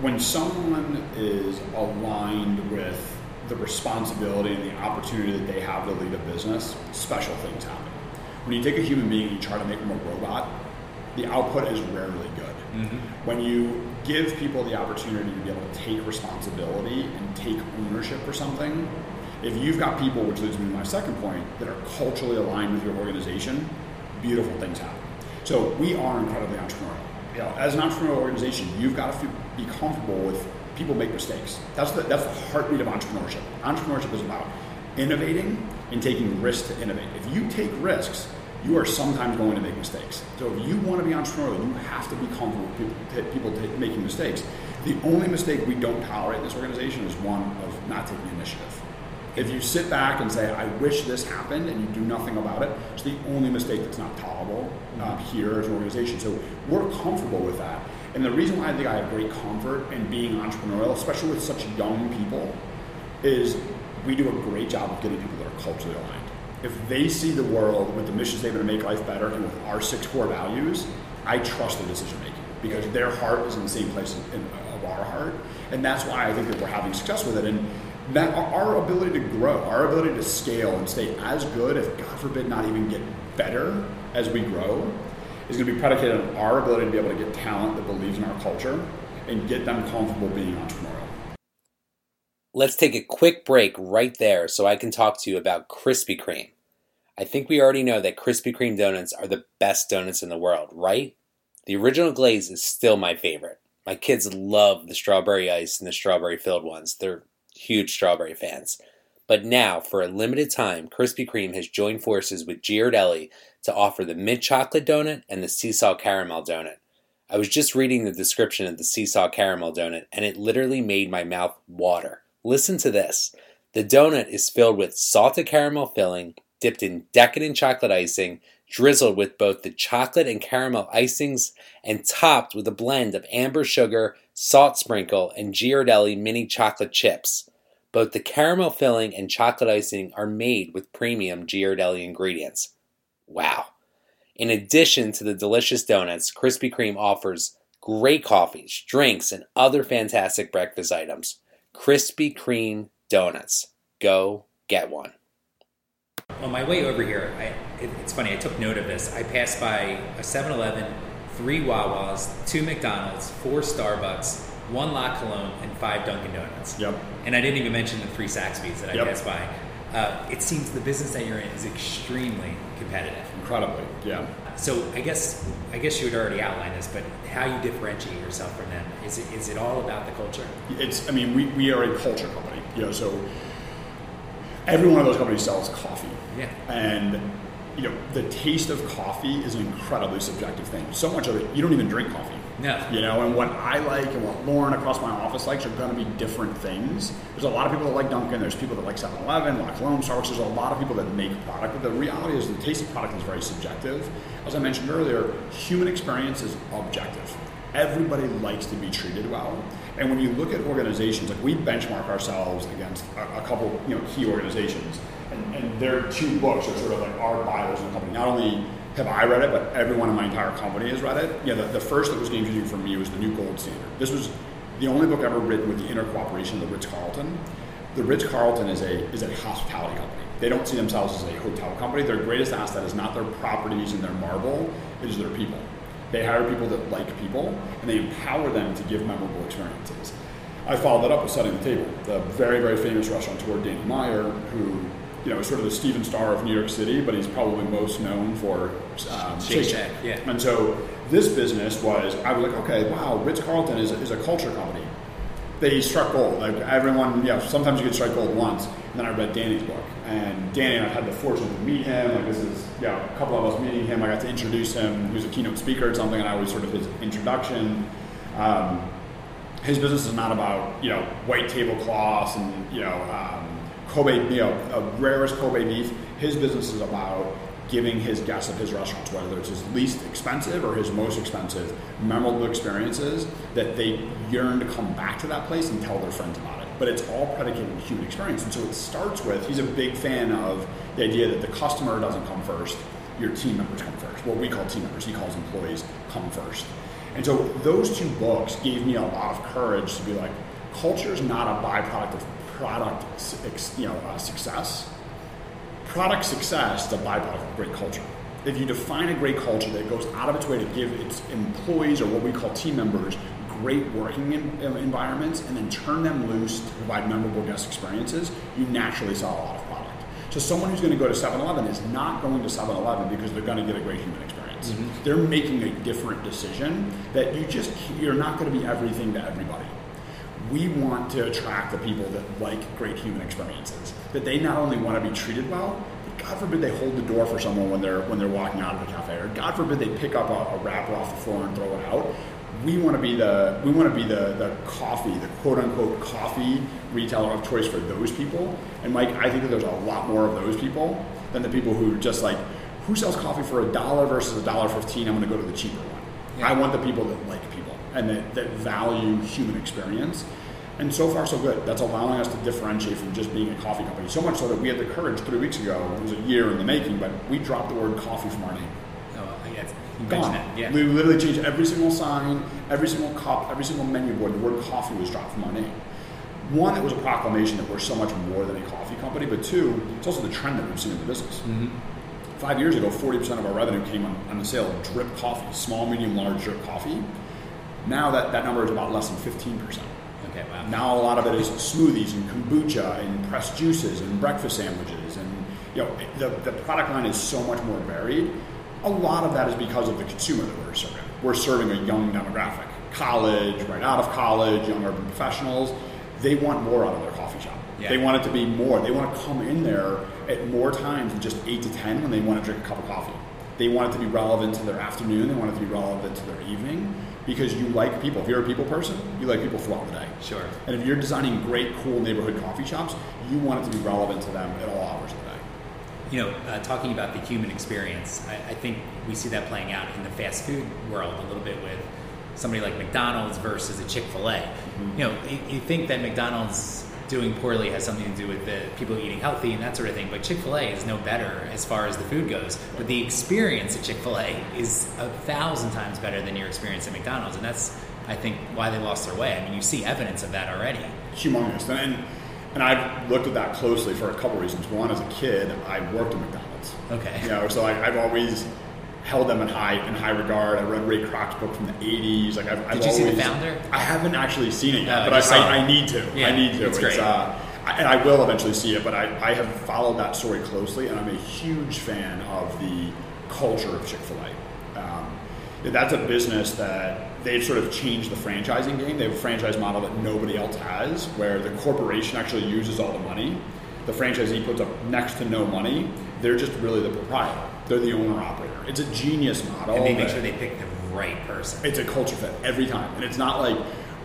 when someone is aligned with the responsibility and the opportunity that they have to lead a business, special things happen. When you take a human being and you try to make them a robot, the output is rarely good. Mm-hmm. When you give people the opportunity to be able to take responsibility and take ownership for something, if you've got people, which leads me to my second point, that are culturally aligned with your organization, beautiful things happen. So we are incredibly entrepreneurial. You know, as an entrepreneurial organization, you've got to be comfortable with people make mistakes. That's the, that's the heartbeat of entrepreneurship. Entrepreneurship is about innovating and taking risks to innovate. If you take risks, you are sometimes going to make mistakes. So if you want to be entrepreneurial, you have to be comfortable with people, people making mistakes. The only mistake we don't tolerate in this organization is one of not taking initiative. If you sit back and say, I wish this happened, and you do nothing about it, it's the only mistake that's not tolerable uh, here as an organization. So we're comfortable with that. And the reason why I think I have great comfort in being entrepreneurial, especially with such young people, is we do a great job of getting people that are culturally aligned. if they see the world with the mission statement to make life better and with our six core values, I trust their decision making because their heart is in the same place in, of our heart, and that's why I think that we're having success with it. And that our ability to grow, our ability to scale and stay as good, if God forbid not even get better as we grow, is going to be predicated on our ability to be able to get talent that believes in our culture and get them comfortable being entrepreneurial. Let's take a quick break right there so I can talk to you about Krispy Kreme. I think we already know that Krispy Kreme donuts are the best donuts in the world, right? The original glaze is still my favorite. My kids love the strawberry ice and the strawberry filled ones. They're huge strawberry fans. But now, for a limited time, Krispy Kreme has joined forces with Ghirardelli to offer the mint chocolate donut and the sea salt caramel donut. I was just reading the description of the sea salt caramel donut, and it literally made my mouth water. Listen to this. The donut is filled with salted caramel filling, dipped in decadent chocolate icing, drizzled with both the chocolate and caramel icings, and topped with a blend of amber sugar, salt sprinkle, and Ghirardelli mini chocolate chips. Both the caramel filling and chocolate icing are made with premium Ghirardelli ingredients. Wow. In addition to the delicious donuts, Krispy Kreme offers great coffees, drinks, and other fantastic breakfast items. Krispy Kreme donuts. Go get one. On my way over here, I, it, it's funny, I took note of this. I passed by a 7 Eleven, three Wawa's, two McDonald's, four Starbucks, one La Colombe, and five Dunkin' Donuts. Yep. And I didn't even mention the three Saxby's that I Yep. passed by. Uh, it seems the business that you're in is extremely competitive. Incredibly, yeah. So I guess I guess you had already outlined this, but how you differentiate yourself from them is it is it all about the culture? It's, I mean, we, we are a culture company, you know, so every one of those companies sells coffee. Yeah. And, you know, the taste of coffee is an incredibly subjective thing. So much of it, you don't even drink coffee. No. You know, and what I like and what Lauren across my office likes are going to be different things. There's a lot of people that like Dunkin', there's people that like 7 Eleven, like Colombe, Starbucks. There's a lot of people that make product, but the reality is the taste of product is very subjective. As I mentioned earlier, human experience is objective. Everybody likes to be treated well. And when you look at organizations, like we benchmark ourselves against a, a couple, you know, key organizations, and, and their two books are sort of like our bibles in the company. Not only have I read it, but everyone in my entire company has read it. Know, the, the first that was game changing for me was the New Gold Standard. This was the only book ever written with the inner cooperation of the Ritz Carlton. The Ritz Carlton is a is a hospitality company. They don't see themselves as a hotel company. Their greatest asset is not their properties and their marble; it is their people. They hire people that like people, and they empower them to give memorable experiences. I followed that up with setting the table. The very very famous restaurateur Danny Meyer, who you know is sort of the Stephen Starr of New York City, but he's probably most known for um, Shake Shack, yeah. And so this business was, I was like, okay, wow, Ritz Carlton is, is a culture company. They struck gold. Like everyone, you know, sometimes you can strike gold once. And then I read Danny's book, and Danny and I had the fortune to meet him. Like this is, you know, a couple of us meeting him. I got to introduce him. He was a keynote speaker at something, and I was sort of his introduction. Um, his business is not about you know white tablecloths and you know um, Kobe, you know, rarest Kobe beef. His business is about giving his guests at his restaurants, whether it's his least expensive or his most expensive, memorable experiences that they yearn to come back to that place and tell their friends about it. But it's all predicated on human experience. And so it starts with he's a big fan of the idea that the customer doesn't come first, your team members come first. What we call team members, he calls employees come first. And so those two books gave me a lot of courage to be like, culture is not a byproduct of product, you know, uh, success. Product success is a byproduct of great culture. If you define a great culture that goes out of its way to give its employees or what we call team members great working in, environments and then turn them loose to provide memorable guest experiences, you naturally sell a lot of product. So someone who's going to go to 7-Eleven is not going to 7-Eleven because they're going to get a great human experience. Mm-hmm. They're making a different decision that you just you're not going to be everything to everybody. We want to attract the people that like great human experiences. That they not only want to be treated well, but God forbid they hold the door for someone when they're when they're walking out of the cafe, or God forbid they pick up a, a wrapper off the floor and throw it out. We want to be the we want to be the the coffee, the quote unquote coffee retailer of choice for those people. And Mike, I think that there's a lot more of those people than the people who just like who sells coffee for a dollar versus a dollar fifteen. I'm going to go to the cheaper one. Yeah. I want the people that like people and that, that value human experience. And so far, so good. That's allowing us to differentiate from just being a coffee company. So much so that we had the courage three weeks ago, it was a year in the making, but we dropped the word coffee from our name. Oh, yes. Gone. that. Yeah. We literally changed every single sign, every single cup, every single menu board. The word coffee was dropped from our name. One, it was a proclamation that we're so much more than a coffee company, but two, it's also the trend that we've seen in the business. Five years ago, 40% of our revenue came on, on the sale of drip coffee, small, medium, large drip coffee. Now that, that number is about less than 15%. Okay, wow. Now a lot of it is smoothies and kombucha and pressed juices and breakfast sandwiches and you know the, the product line is so much more varied. A lot of that is because of the consumer that we're serving. We're serving a young demographic, college, right out of college, young urban professionals. They want more out of their coffee shop. Yeah. They want it to be more. They want to come in there at more times than just eight to ten when they want to drink a cup of coffee. They want it to be relevant to their afternoon. They want it to be relevant to their evening because you like people. If you're a people person, you like people throughout the day. Sure. And if you're designing great, cool neighborhood coffee shops, you want it to be relevant to them at all hours of the day. You know, uh, talking about the human experience, I, I think we see that playing out in the fast food world a little bit with somebody like McDonald's versus a Chick Fil A. You know, you, you think that McDonald's doing poorly has something to do with the people eating healthy and that sort of thing, but Chick Fil A is no better as far as the food goes. But the experience at Chick Fil A is a thousand times better than your experience at McDonald's, and that's I think why they lost their way. I mean, you see evidence of that already. Humongous. And, and I've looked at that closely for a couple reasons. One, as a kid, I worked at McDonald's. Okay. You know, so like, I've always held them in high in high regard. I read Ray Kroc's book from the '80s. Like, I've, I've Did you see The always- Founder? I haven't actually seen it yet, Oh, but I, I. I need to. Yeah, I need to. it's great. uh, and I will eventually see it, but I, I have followed that story closely, and I'm a huge fan of the culture of Chick Fil A. Um, that's a business that they've sort of changed the franchising game. They have a franchise model that nobody else has, where the corporation actually uses all the money. The franchisee puts up next to no money. They're just really the proprietor. They're the owner operator. It's a genius model. And they make sure they pick the right person. it's a culture fit every time. And it's not like,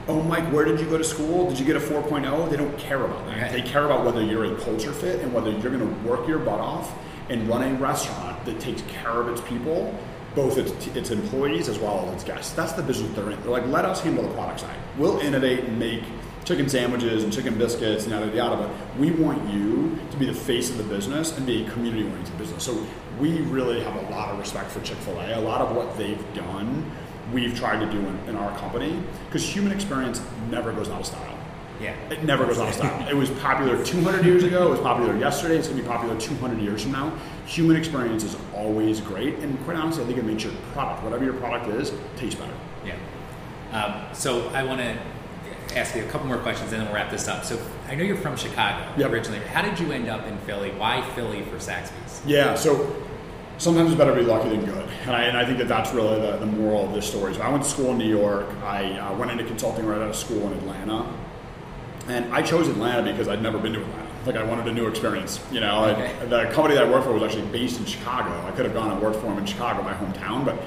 oh, Mike, where did you go to school? Did you get a 4.0? They don't care about that. Right. They care about whether you're a culture fit and whether you're going to work your butt off and run a restaurant that takes care of its people, both its, its employees as well as its guests. That's the business they're in. They're like, let us handle the product side. We'll innovate and make chicken sandwiches and chicken biscuits and yada yada, but we want you to be the face of the business and be a community oriented business. So we really have a lot of respect for Chick fil A. A lot of what they've done, we've tried to do in, in our company because human experience never goes out of style. Yeah. It never goes out of style. It was popular 200 years ago. It was popular yesterday. It's going to be popular 200 years from now. Human experience is always great, and quite honestly, I think it makes your product, whatever your product is, taste better. Yeah. Um, so I want to ask you a couple more questions, and then we'll wrap this up. So I know you're from Chicago Yep. originally. How did you end up in Philly? Why Philly for Saxby's? Yeah, so sometimes it's better to be lucky than good. And I, and I think that that's really the, the moral of this story. So I went to school in New York. I uh, went into consulting right out of school in Atlanta. And I chose Atlanta because I'd never been to Atlanta. Like I wanted a new experience. You know, I- the company that I worked for was actually based in Chicago. I could have gone and worked for them in Chicago, my hometown, but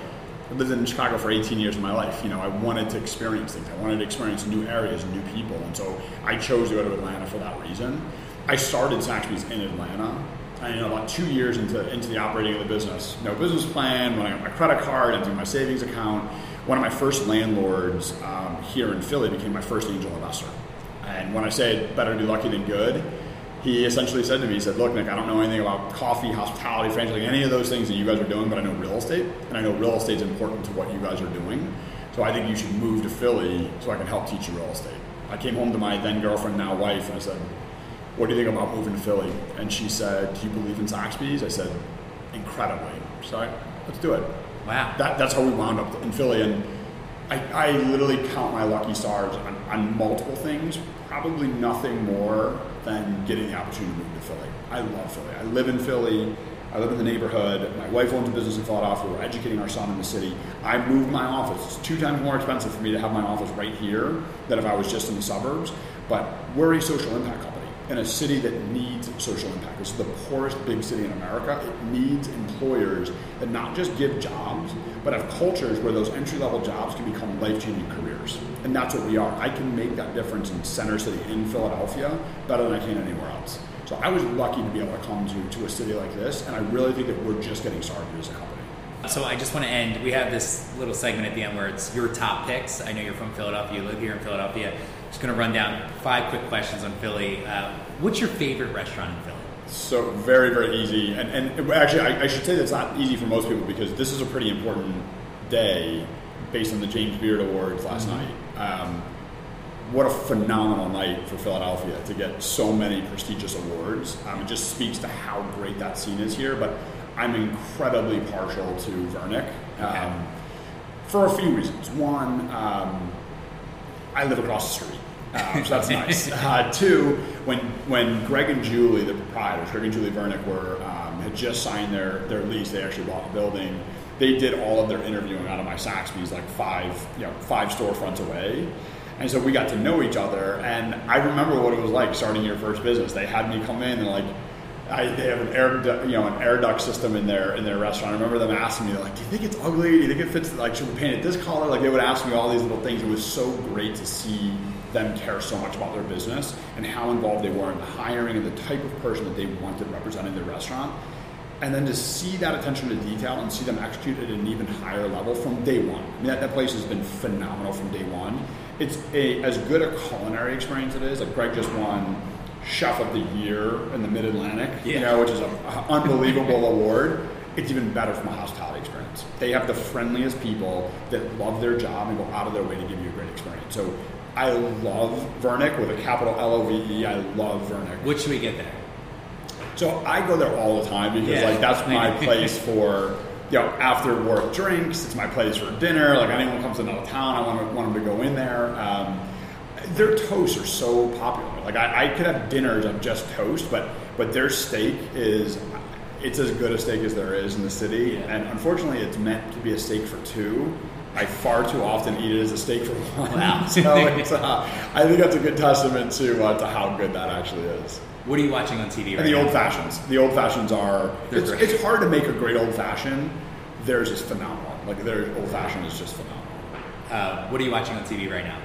I lived in Chicago for 18 years of my life. You know, I wanted to experience things. I wanted to experience new areas new people. And so I chose to go to Atlanta for that reason. I started Saxby's in Atlanta. And, you know, about two years into, into the operating of the business, no business plan, I got my credit card, emptying my savings account, one of my first landlords um, here in Philly became my first angel investor. And when I say better to be lucky than good, he essentially said to me, he said, look, Nick, I don't know anything about coffee, hospitality, franchising, any of those things that you guys are doing, but I know real estate, and I know real estate's important to what you guys are doing. So I think you should move to Philly so I can help teach you real estate. I came home to my then girlfriend, now wife, and I said, what do you think about moving to Philly? And she said, do you believe in Saxby's? I said, incredibly. So I, let's do it Wow. that, that's how we wound up in Philly. And I, I literally count my lucky stars on, on multiple things, probably nothing more than getting the opportunity to move to Philly. I love Philly. I live in Philly. I live in the neighborhood. My wife owns a business in Philadelphia. We're educating our son in the city. I moved my office. It's two times more expensive for me to have my office right here than if I was just in the suburbs. But we're a social impact company in a city that needs social impact. Is the poorest big city in America. It needs employers that not just give jobs, but have cultures where those entry level jobs can become life changing careers. And that's what we are. I can make that difference in Center City in Philadelphia better than I can anywhere else. So I was lucky to be able to come to, to a city like this, and I really think that we're just getting started as a company. So I just want to end. We have this little segment at the end where it's your top picks. I know you're from Philadelphia. You live here in Philadelphia. Just going to run down five quick questions on Philly. Uh, what's your favorite restaurant in Philly? So very, very easy. And, and actually, I, I should say that's not easy for most people because this is a pretty important day based on the James Beard Awards last mm-hmm. night. Um, what a phenomenal night for Philadelphia to get so many prestigious awards. Um, it just speaks to how great that scene is here. But I'm incredibly partial to Vernick um, okay. for a few reasons. One, um, I live across the street. Um, so that's [laughs] nice. Uh, two, when when Greg and Julie, the proprietors, Greg and Julie Vernick, were um, had just signed their their lease, they actually bought the building. They did all of their interviewing out of my Saxby's, like five you know five storefronts away. And so we got to know each other, and I remember what it was like starting your first business. They had me come in and like, I, they have an air, you know, an air duct system in their in their restaurant. I remember them asking me like, "Do you think it's ugly? Do you think it fits? Like, should we paint it this color?" Like, they would ask me all these little things. It was so great to see them care so much about their business and how involved they were in the hiring and the type of person that they wanted representing their restaurant. And then to see that attention to detail and see them execute at an even higher level from day one. I mean, that, that place has been phenomenal from day one. It's a as good a culinary experience it is. Like Greg just won Chef of the Year in the Mid Atlantic, yeah. you know, which is an unbelievable [laughs] award. It's even better from a hospitality experience. They have the friendliest people that love their job and go out of their way to give you a great experience. So I love Vernick with a capital L O V E. I love Vernick. What should we get there? So I go there all the time because yeah. like that's my [laughs] place for you know after work drinks. It's my place for dinner. Like anyone comes into town, I want to want them to go in there. Um, their toasts are so popular. Like I, I could have dinners of just toast, but but their steak is it's as good a steak as there is in the city. Yeah. And unfortunately, it's meant to be a steak for two. I far too often eat it as a steak for [laughs] one. [laughs] Wow. so uh, I think that's a good testament to uh, to how good that actually is. What are you watching on TV? Right the old fashions. The old fashions are. It's, it's, hard to make a great old fashioned. Theirs is phenomenal. Like their old fashioned is just phenomenal. Uh, what are you watching on TV right now?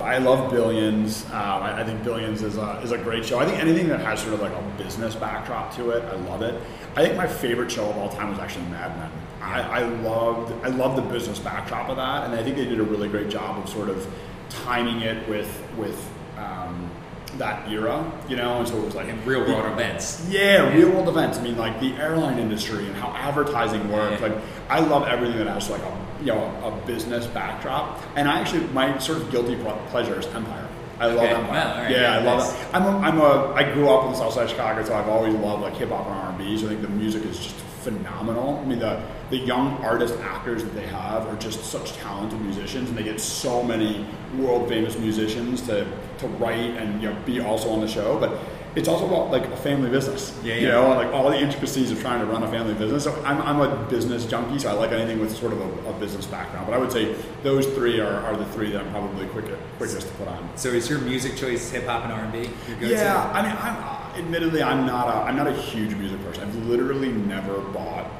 I love Billions. Um, I, I, think Billions is a, is a great show. I think anything that has sort of like a business backdrop to it, I love it. I think my favorite show of all time was actually Mad Men. I, I loved I loved the business backdrop of that, and I think they did a really great job of sort of timing it with with um, that era, you know, and so it was like real world events. Yeah, yeah, real world events. I mean, like the airline industry and how advertising works. Yeah. Like, I love everything that has like a you know a business backdrop. And I actually my sort of guilty pleasure is Empire. I love okay. Empire. right, yeah, yeah, I love it. I'm a, I'm a I grew up in the South Side of Chicago, so I've always loved like hip hop and R and B. So I think the music is just phenomenal. I mean, the the young artist actors that they have are just such talented musicians, and they get so many world famous musicians to to write and you know be also on the show. But it's also about like a family business, yeah, yeah. you know, like all the intricacies of trying to run a family business. So I'm, I'm a business junkie, so I like anything with sort of a, a business background. But I would say those three are, are the three that I'm probably quickest, quickest to put on. So is your music choice hip hop and R and B? Yeah, I mean, I'm, admittedly, I'm not a I'm not a huge music person. I've literally never bought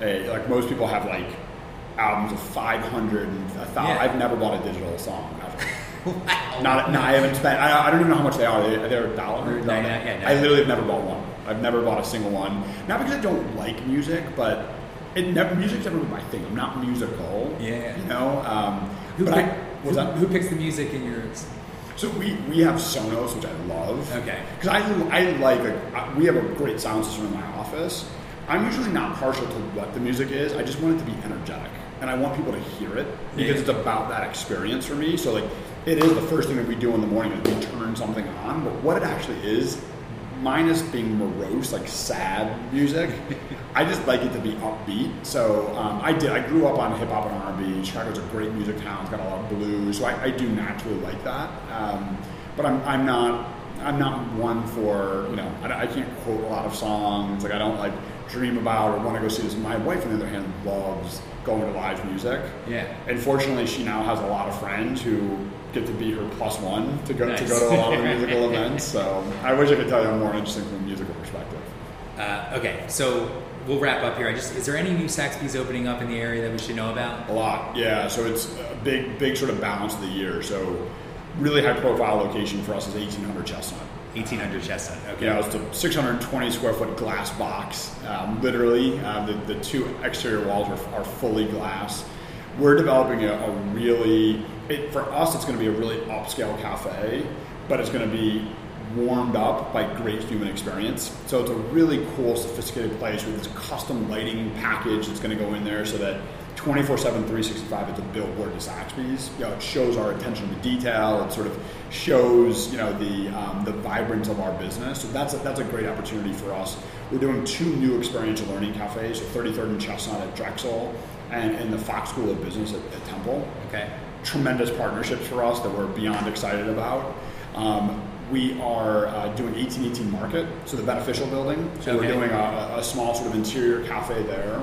a like most people have like albums of 500 and 1,000. Yeah. I've never bought a digital song ever. [laughs] wow. Not, no, I haven't spent. I, I, don't even know how much they are. They, they're a dollar. No, yeah, no. I literally have never bought one. I've never bought a single one. Not because I don't like music, but it never music's never been my thing. I'm not musical. Yeah. You know. Um, who, pick, I, who, who, picks the music in yours? So we, we have Sonos, which I love. Okay. Because I, I like a, we have a great sound system in my office. I'm usually not partial to what the music is. I just want it to be energetic, and I want people to hear it because yeah. it's about that experience for me. So like, it is the first thing that we do in the morning is we turn something on. But what it actually is, minus being morose, like sad music, I just like it to be upbeat. So um, I did. I grew up on hip hop and R&B. Chicago's a great music town. It's got a lot of blues, so I, I do naturally like that. Um, but I'm, I'm not I'm not one for you know I, I, can't quote a lot of songs. Like I don't like dream about or want to go see this. My wife, on the other hand, loves going to live music. Yeah. And fortunately, she now has a lot of friends who get to be her plus one to go nice. to go to a lot of musical [laughs] events. So I wish I could tell you I'm more interesting from a musical perspective. Uh, okay, so we'll wrap up here. I just is there any new Saxby's opening up in the area that we should know about? A lot, yeah. So it's a big, big sort of balance of the year. So really high profile location for us is 1800 Chestnut. 1800 Chestnut. Okay. Yeah, it's a 620 square foot glass box. Um, literally, uh, the, the two exterior walls are, are fully glass. we're developing a, a really, it, for us, it's going to be a really upscale cafe, but it's going to be warmed up by great human experience. So it's a really cool, sophisticated place with this custom lighting package that's going to go in there so that 24 7, 365, it's a billboard to Saxby's. You know, it shows our attention to detail. It sort of shows, you know, the, um, the vibrance of our business. So that's a, that's a great opportunity for us. We're doing two new experiential learning cafes, 33rd and Chestnut at Drexel and in the Fox School of Business at, at Temple. Okay. Tremendous partnerships for us that we're beyond excited about. Um, we are uh, doing 1818 Market, so the beneficial building. So Okay. we're doing a, a small sort of interior cafe there.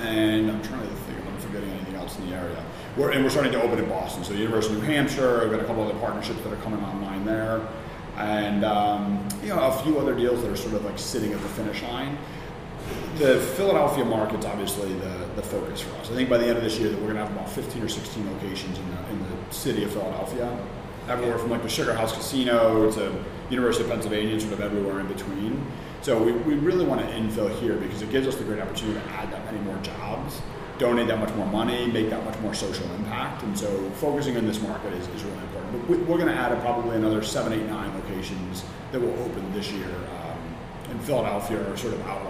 And I'm trying to think if I'm forgetting anything else in the area. We're, and we're starting to open in Boston. So the University of New Hampshire, we've got a couple other partnerships that are coming online there. And um, you know, a few other deals that are sort of like sitting at the finish line. The Philadelphia market's obviously the, the focus for us. I think by the end of this year that we're going to have about 15 or 16 locations in the, in the city of Philadelphia. Everywhere from like the Sugar House Casino to University of Pennsylvania, sort of everywhere in between. So we, we really want to infill here because it gives us the great opportunity to add that many more jobs, donate that much more money, make that much more social impact. And so focusing on this market is, is really important. But we, we're going to add probably another seven, eight, nine locations that will open this year um, in Philadelphia or sort of markets.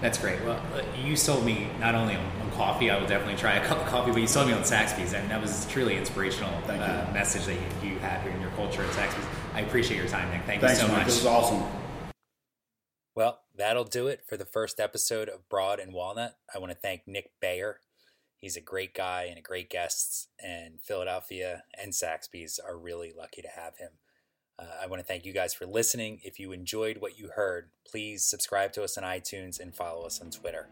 That's great. Well, uh, you sold me not only on, on coffee, I will definitely try a [laughs] cup of coffee, but you sold me on Saxby's, and that was truly inspirational uh, message that you, you have here in your culture at Saxby's. I appreciate your time, Nick. Thank Thanks, you so Mike. much. This is awesome. Well, that'll do it for the first episode of Broad and Walnut. I want to thank Nick Bayer. He's a great guy and a great guest, and Philadelphia and Saxby's are really lucky to have him. Uh, I want to thank you guys for listening. If you enjoyed what you heard, please subscribe to us on iTunes and follow us on Twitter.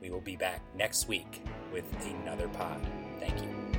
We will be back next week with another pod. Thank you.